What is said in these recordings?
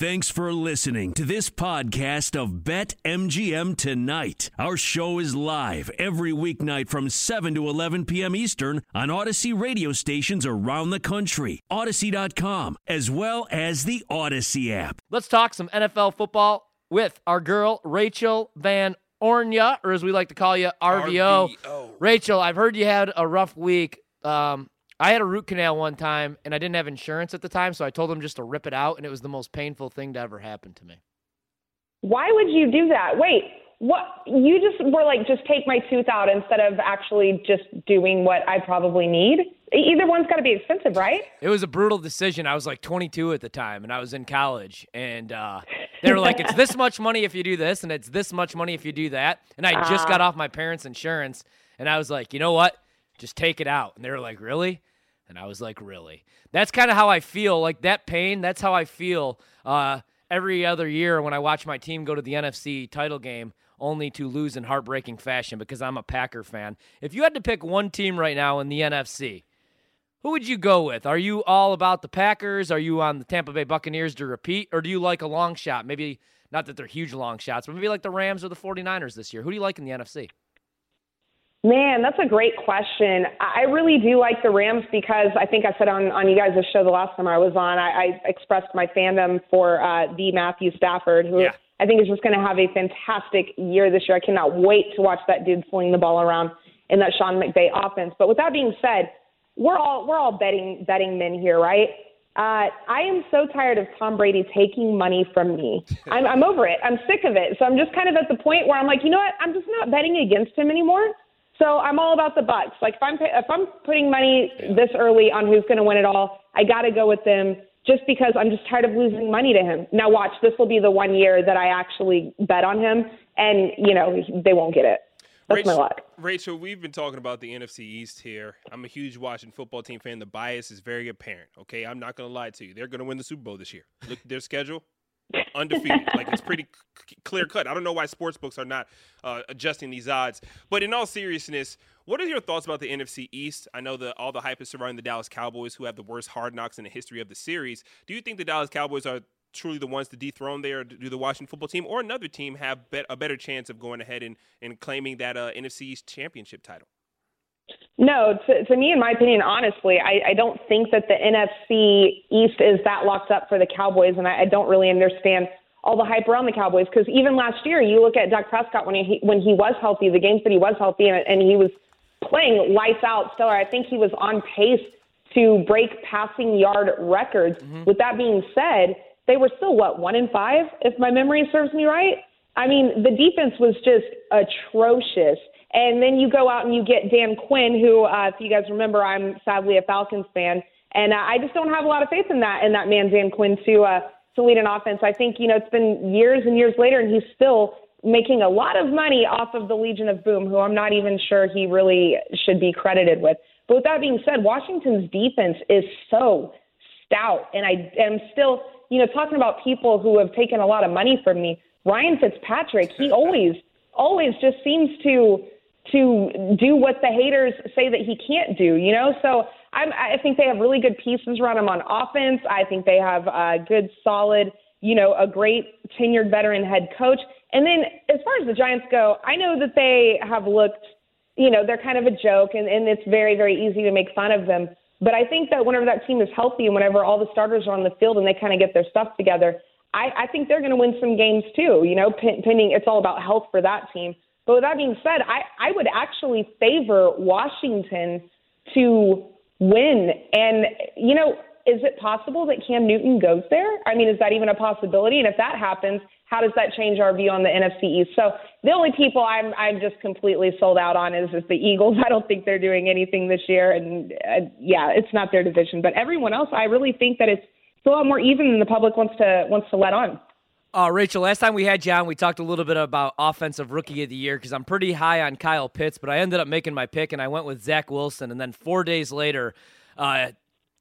Thanks for listening to this podcast of Bet MGM Tonight. Our show is live every weeknight from 7 to 11 p.m. Eastern on Audacy radio stations around the country, Audacy.com, as well as the Audacy app. Let's talk some NFL football with our girl, Rachel Van Ornya, or as we like to call you, RVO. RVO. Rachel, I've heard you had a rough week. Um, I had a root canal one time and I didn't have insurance at the time, so I told them just to rip it out, and it was the most painful thing to ever happen to me. Why would you do that? Wait, what? You just were like, just take my tooth out instead of actually just doing what I probably need? Either one's got to be expensive, right? It was a brutal decision. I was like 22 at the time, and I was in college, and uh, they were like, "It's this much money if you do this, and it's this much money if you do that." And I just got off my parents' insurance, and I was like, "You know what? Just take it out." And they were like, "Really?" And I was like, "Really?" That's kind of how I feel. Like that pain. That's how I feel uh, every other year when I watch my team go to the NFC title game, only to lose in heartbreaking fashion because I'm a Packer fan. If you had to pick one team right now in the NFC. Who would you go with? Are you all about the Packers? Are you on the Tampa Bay Buccaneers to repeat? Or do you like a long shot? Maybe not that they're huge long shots, but maybe like the Rams or the 49ers this year. Who do you like in the NFC? Man, that's a great question. I really do like the Rams because I think I said on, on you guys' show the last time I was on, I, I expressed my fandom for uh, the Matthew Stafford, who Yeah. I think is just going to have a fantastic year this year. I cannot wait to watch that dude fling the ball around in that Sean McVay offense. But with that being said, we're all we're all betting betting men here, right? Uh, I am so tired of Tom Brady taking money from me. I'm, I'm over it. I'm sick of it. So I'm just kind of at the point where I'm like, you know what? I'm just not betting against him anymore. So I'm all about the Bucs. Like if I'm if I'm putting money this early on who's going to win it all, I got to go with them just because I'm just tired of losing money to him. Now watch, this will be the one year that I actually bet on him, and you know they won't get it. That's my Rachel, luck. Rachel, we've been talking about the NFC East here. I'm a huge Washington football team fan. The bias is very apparent. Okay, I'm not going to lie to you. They're going to win the Super Bowl this year. Look at their schedule, undefeated. like it's pretty c- clear cut. I don't know why sports books are not uh, adjusting these odds. But in all seriousness, what are your thoughts about the NFC East? I know that all the hype is surrounding the Dallas Cowboys, who have the worst hard knocks in the history of the series. Do you think the Dallas Cowboys are truly the ones to dethrone there? Do the Washington football team or another team have bet- a better chance of going ahead and, and claiming that uh, NFC East championship title? No, to, to me, in my opinion, honestly, I, I don't think that the NFC East is that locked up for the Cowboys, and I, I don't really understand all the hype around the Cowboys because even last year, you look at Dak Prescott when he when he was healthy, the games that he was healthy, and, and he was playing lights out stellar. I think he was on pace to break passing yard records. Mm-hmm. With that being said, they were still what one in five, if my memory serves me right. I mean, the defense was just atrocious. And then you go out and you get Dan Quinn, who, uh, if you guys remember, I'm sadly a Falcons fan, and uh, I just don't have a lot of faith in that in that man Dan Quinn to uh, to lead an offense. I think you know it's been years and years later, and he's still making a lot of money off of the Legion of Boom, who I'm not even sure he really should be credited with. But with that being said, Washington's defense is so stout, and I am still, you know, talking about people who have taken a lot of money from me. Ryan Fitzpatrick, he always, always just seems to to do what the haters say that he can't do, you know? So I'm, I think they have really good pieces around him on offense. I think they have a good, solid, you know, a great tenured veteran head coach. And then as far as the Giants go, I know that they have looked, you know, they're kind of a joke and, and it's very, very easy to make fun of them. But I think that whenever that team is healthy and whenever all the starters are on the field and they kind of get their stuff together, I, I think they're going to win some games too. You know, pen- pending it's all about health for that team. But with that being said, I, I would actually favor Washington to win. And, you know, is it possible that Cam Newton goes there? I mean, is that even a possibility? And if that happens, how does that change our view on the NFC East? So the only people I'm I'm just completely sold out on is, is the Eagles. I don't think they're doing anything this year, and uh, yeah, it's not their division. But everyone else, I really think that it's, it's a lot more even than the public wants to wants to let on. Uh, Rachel, last time we had you on, we talked a little bit about offensive rookie of the year because I'm pretty high on Kyle Pitts, but I ended up making my pick and I went with Zach Wilson. And then four days later, uh,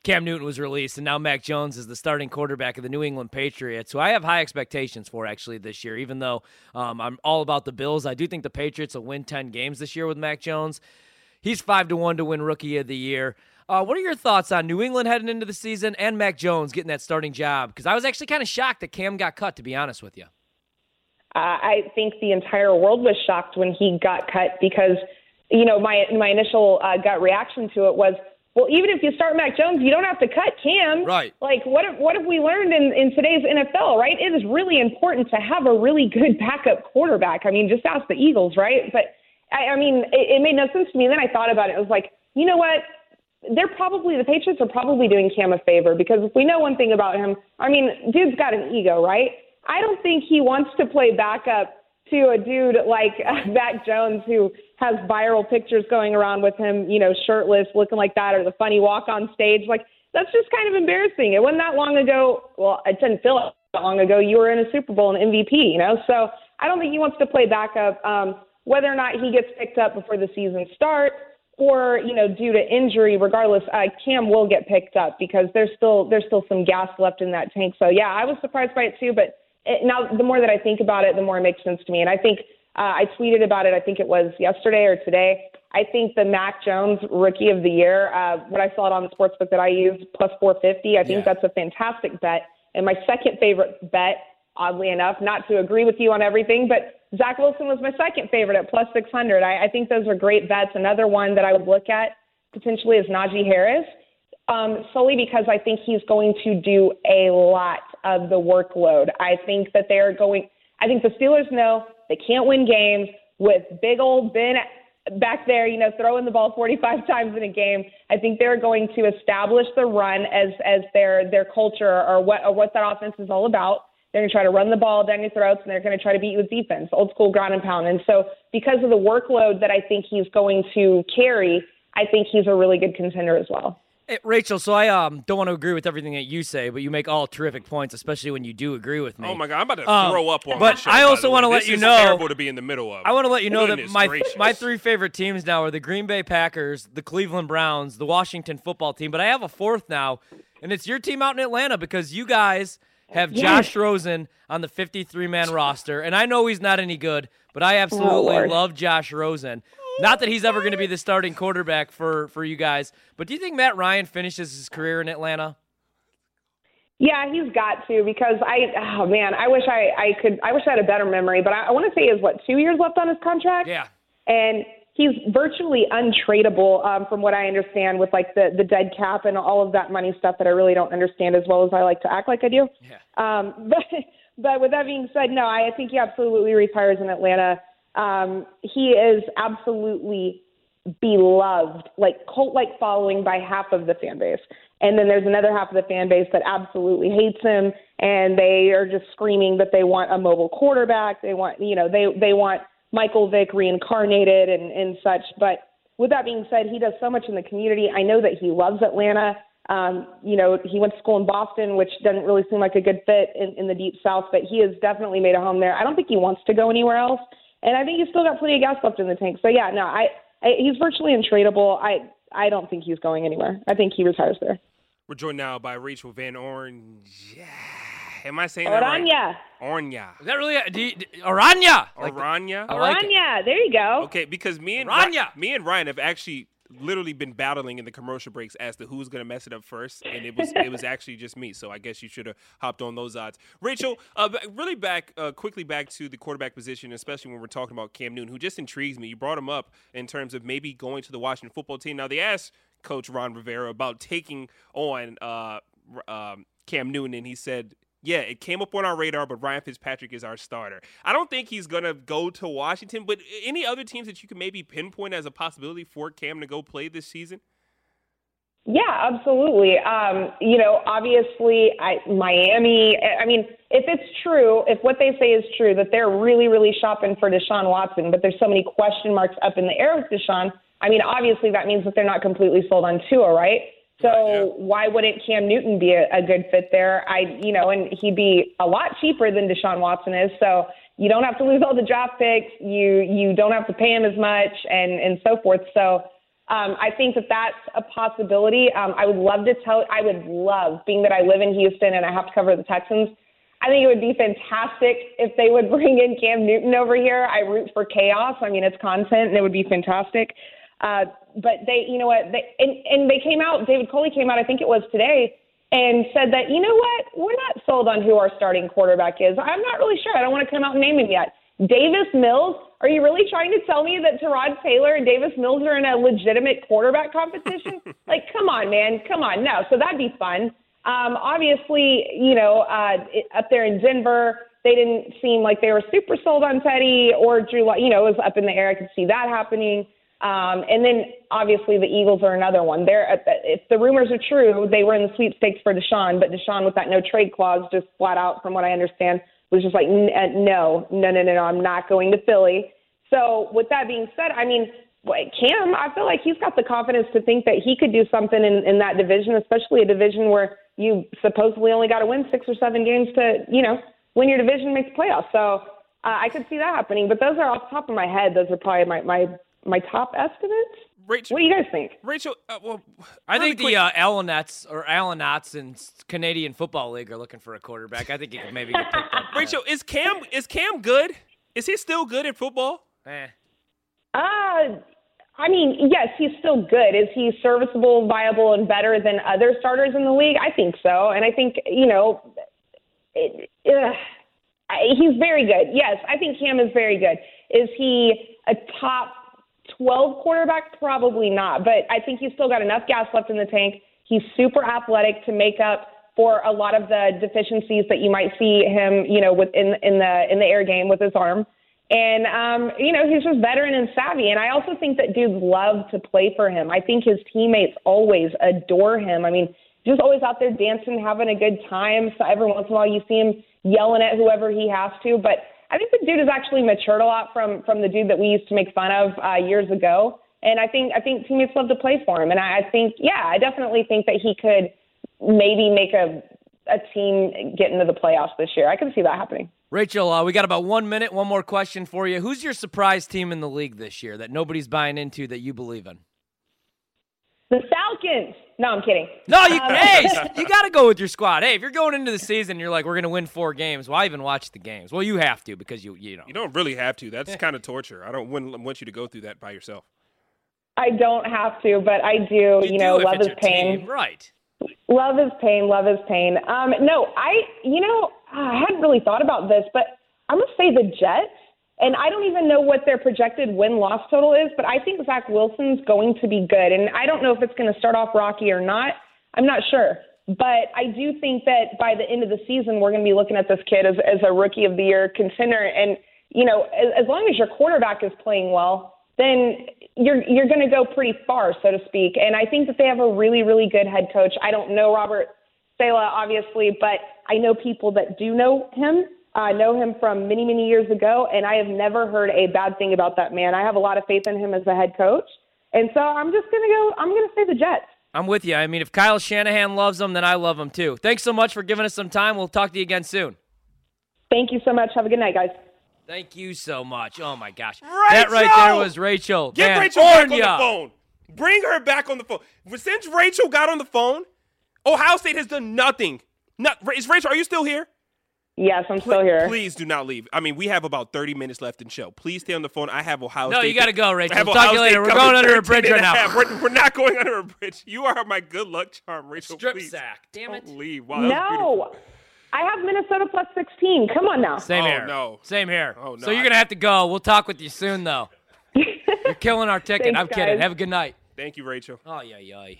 Cam Newton was released, and now Mac Jones is the starting quarterback of the New England Patriots, who I have high expectations for actually this year. Even though um, I'm all about the Bills, I do think the Patriots will win 10 games this year with Mac Jones. He's five to one to win Rookie of the Year. Uh, what are your thoughts on New England heading into the season and Mac Jones getting that starting job? Because I was actually kind of shocked that Cam got cut, to be honest with you. Uh, I think the entire world was shocked when he got cut because, you know, my my initial uh, gut reaction to it was, well, even if you start Mac Jones, you don't have to cut Cam. Right. Like, what have, what have we learned in, in today's NFL, right? It is really important to have a really good backup quarterback. I mean, just ask the Eagles, right? But, I, I mean, it, it made no sense to me. And then I thought about it. It was like, you know what? They're probably, the Patriots are probably doing Cam a favor because if we know one thing about him, I mean, dude's got an ego, right? I don't think he wants to play backup to a dude like Mac Jones who has viral pictures going around with him, you know, shirtless, looking like that, or the funny walk on stage. Like that's just kind of embarrassing. It wasn't that long ago. Well, it didn't feel that long ago. You were in a Super Bowl and MVP, you know. So I don't think he wants to play backup. Um, whether or not he gets picked up before the season starts, or you know, due to injury, regardless, uh, Cam will get picked up because there's still there's still some gas left in that tank. So yeah, I was surprised by it too, but it, now the more that I think about it, the more it makes sense to me. And I think uh, I tweeted about it. I think it was yesterday or today. I think the Mac Jones Rookie of the Year. Uh, when I saw it on the sportsbook that I used, plus 450. I think yeah. that's a fantastic bet. And my second favorite bet, oddly enough, not to agree with you on everything, but Zach Wilson was my second favorite at plus 600. I, I think those are great bets. Another one that I would look at potentially is Najee Harris, um, solely because I think he's going to do a lot of the workload. I think that they are going. I think the Steelers know they can't win games with big old Ben back there, you know, throwing the ball 45 times in a game. I think they're going to establish the run as as their their culture or what or what that offense is all about. They're going to try to run the ball down your throats, and they're going to try to beat you with defense, old school ground and pound. And so, because of the workload that I think he's going to carry, I think he's a really good contender as well. Hey, Rachel, so I um, don't want to agree with everything that you say, but you make all terrific points, especially when you do agree with me. Oh my god, I'm about to um, throw up on. But show, I also want to let this you know. Terrible to be in the middle of. I want to let you know that my gracious. my three favorite teams now are the Green Bay Packers, the Cleveland Browns, the Washington Football Team. But I have a fourth now, and it's your team out in Atlanta because you guys have yes. Josh Rosen on the 53 man roster, and I know he's not any good, but I oh, absolutely oh, love Josh Rosen. Not that he's ever going to be the starting quarterback for for you guys, but do you think Matt Ryan finishes his career in Atlanta? Yeah, he's got to because I oh man, I wish I I could I wish I had a better memory, but I, I want to say he has what two years left on his contract. Yeah, and he's virtually untradeable um, from what I understand with like the the dead cap and all of that money stuff that I really don't understand as well as I like to act like I do. Yeah. Um, but but with that being said, no, I think he absolutely retires in Atlanta. Um, he is absolutely beloved, like cult like following by half of the fan base. And then there's another half of the fan base that absolutely hates him and they are just screaming that they want a mobile quarterback. They want, you know, they, they want Michael Vick reincarnated and, and such. But with that being said, he does so much in the community. I know that he loves Atlanta. Um, you know, he went to school in Boston, which doesn't really seem like a good fit in, in the deep south, but he has definitely made a home there. I don't think he wants to go anywhere else and I think he's still got plenty of gas left in the tank. So yeah, no, I, I he's virtually untradeable. I I don't think he's going anywhere. I think he retires there. We're joined now by Rachel Van Orange. Yeah. Am I saying that right? Oranya. Is that really a, do you, Oranya? Oranya. Oranya. There you go. Okay, because me and Ryan, me and Ryan have actually literally been battling in the commercial breaks as to who's going to mess it up first, and it was it was actually just me. So I guess you should have hopped on those odds. Rachel, uh, really back uh, quickly back to the quarterback position, especially when we're talking about Cam Newton, who just intrigues me. You brought him up in terms of maybe going to the Washington football team. Now they asked Coach Ron Rivera about taking on uh, um, Cam Newton, and he said yeah, it came up on our radar, but Ryan Fitzpatrick is our starter. I don't think he's going to go to Washington, but any other teams that you can maybe pinpoint as a possibility for Cam to go play this season? Yeah, absolutely. Um, you know, obviously, I, Miami. I mean, if it's true, if what they say is true, that they're really, really shopping for Deshaun Watson, but there's so many question marks up in the air with Deshaun. I mean, obviously, that means that they're not completely sold on Tua, right? So why wouldn't Cam Newton be a, a good fit there? I, you know, and he'd be a lot cheaper than Deshaun Watson is. So you don't have to lose all the draft picks. You you don't have to pay him as much, and and so forth. So um, I think that that's a possibility. Um, I would love to tell. I would love, being that I live in Houston and I have to cover the Texans. I think it would be fantastic if they would bring in Cam Newton over here. I root for chaos. I mean, it's content, and it would be fantastic. Uh, but they, you know what? They, and, and they came out. David Culley came out. I think it was today, and said that you know what? We're not sold on who our starting quarterback is. I'm not really sure. I don't want to come out and name him yet. Davis Mills. Are you really trying to tell me that Tyrod Taylor and Davis Mills are in a legitimate quarterback competition? like, come on, man, come on. No, so that'd be fun. Um, obviously, you know, uh, up there in Denver, they didn't seem like they were super sold on Teddy or Drew. You know, it was up in the air. I could see that happening. Um, and then obviously the Eagles are another one. They're if the rumors are true, they were in the sweepstakes for Deshaun, but Deshaun with that no trade clause, just flat out, from what I understand, was just like uh, no, no, no, no, no, I'm not going to Philly. So with that being said, I mean, Cam, I feel like he's got the confidence to think that he could do something in, in that division, especially a division where you supposedly only got to win six or seven games to, you know, win your division, make the playoffs. So uh, I could see that happening. But those are off the top of my head. Those are probably my my my top estimates. Rachel, what do you guys think? Rachel, uh, well, I think the uh, Allenets or Allenats in Canadian Football League are looking for a quarterback. I think he could maybe get picked up. Rachel, is Cam is Cam good? Is he still good at football? Eh. Uh, I mean, yes, he's still good. Is he serviceable, viable, and better than other starters in the league? I think so. And I think, you know, it, uh, he's very good. Yes, I think Cam is very good. Is he a top 12 quarterback? Probably not. But I think he's still got enough gas left in the tank. He's super athletic to make up for a lot of the deficiencies that you might see him, you know, within in the in the air game with his arm. And um, you know, he's just veteran and savvy. And I also think that dudes love to play for him. I think his teammates always adore him. I mean, just always out there dancing, having a good time. So every once in a while you see him yelling at whoever he has to. But I think the dude has actually matured a lot from from the dude that we used to make fun of uh, years ago. And I think I think teammates love to play for him. And I, I think yeah, I definitely think that he could maybe make a a team get into the playoffs this year. I can see that happening. Rachel, uh, we got about one minute. One more question for you. Who's your surprise team in the league this year that nobody's buying into that you believe in? The Falcons. No, I'm kidding. No, you, um, hey, you got to go with your squad. Hey, if you're going into the season, you're like, we're going to win four games. Why even watch the games? Well, you have to because you, you know. You don't really have to. That's kind of torture. I don't want you to go through that by yourself. I don't have to, but I do. You, you know, love is pain. Team. Right. Love is pain. Love is pain. Um, no, I, you know, I hadn't really thought about this, but I'm going to say the Jets. And I don't even know what their projected win loss total is, but I think Zach Wilson's going to be good. And I don't know if it's going to start off rocky or not. I'm not sure. But I do think that by the end of the season, we're going to be looking at this kid as, as a rookie of the year contender. And, you know, as, as long as your quarterback is playing well, then you're you're going to go pretty far, so to speak. And I think that they have a really, really good head coach. I don't know Robert Saleh, obviously, but I know people that do know him. I know him from many, many years ago, and I have never heard a bad thing about that man. I have a lot of faith in him as a head coach. And so I'm just going to go, I'm going to say the Jets. I'm with you. I mean, if Kyle Shanahan loves him, then I love him too. Thanks so much for giving us some time. We'll talk to you again soon. Thank you so much. Have a good night, guys. Thank you so much. Oh my gosh. Rachel! That right there was Rachel. Get Man, Rachel back on the phone. Bring her back on the phone. Since Rachel got on the phone, Ohio State has done nothing. Not, is Rachel, are you still here? Yes, I'm still here. Please do not leave. I mean, we have about 30 minutes left in show. Please stay on the phone. I have Ohio no, State. No, you got to go, Rachel. We'll talk to you later. We're going under a bridge right now. We're, we're, not going under a bridge. You are my good luck charm, Rachel. Strip please. sack. Damn it. Don't leave. Wow, no. I have Minnesota plus 16. Come on now. Same oh, here. No. Same here. Oh, no. So you're going to have to go. We'll talk with you soon, though. you're killing our ticket. Thanks, I'm kidding. guys. Have a good night. Thank you, Rachel. Oh, yeah, yeah.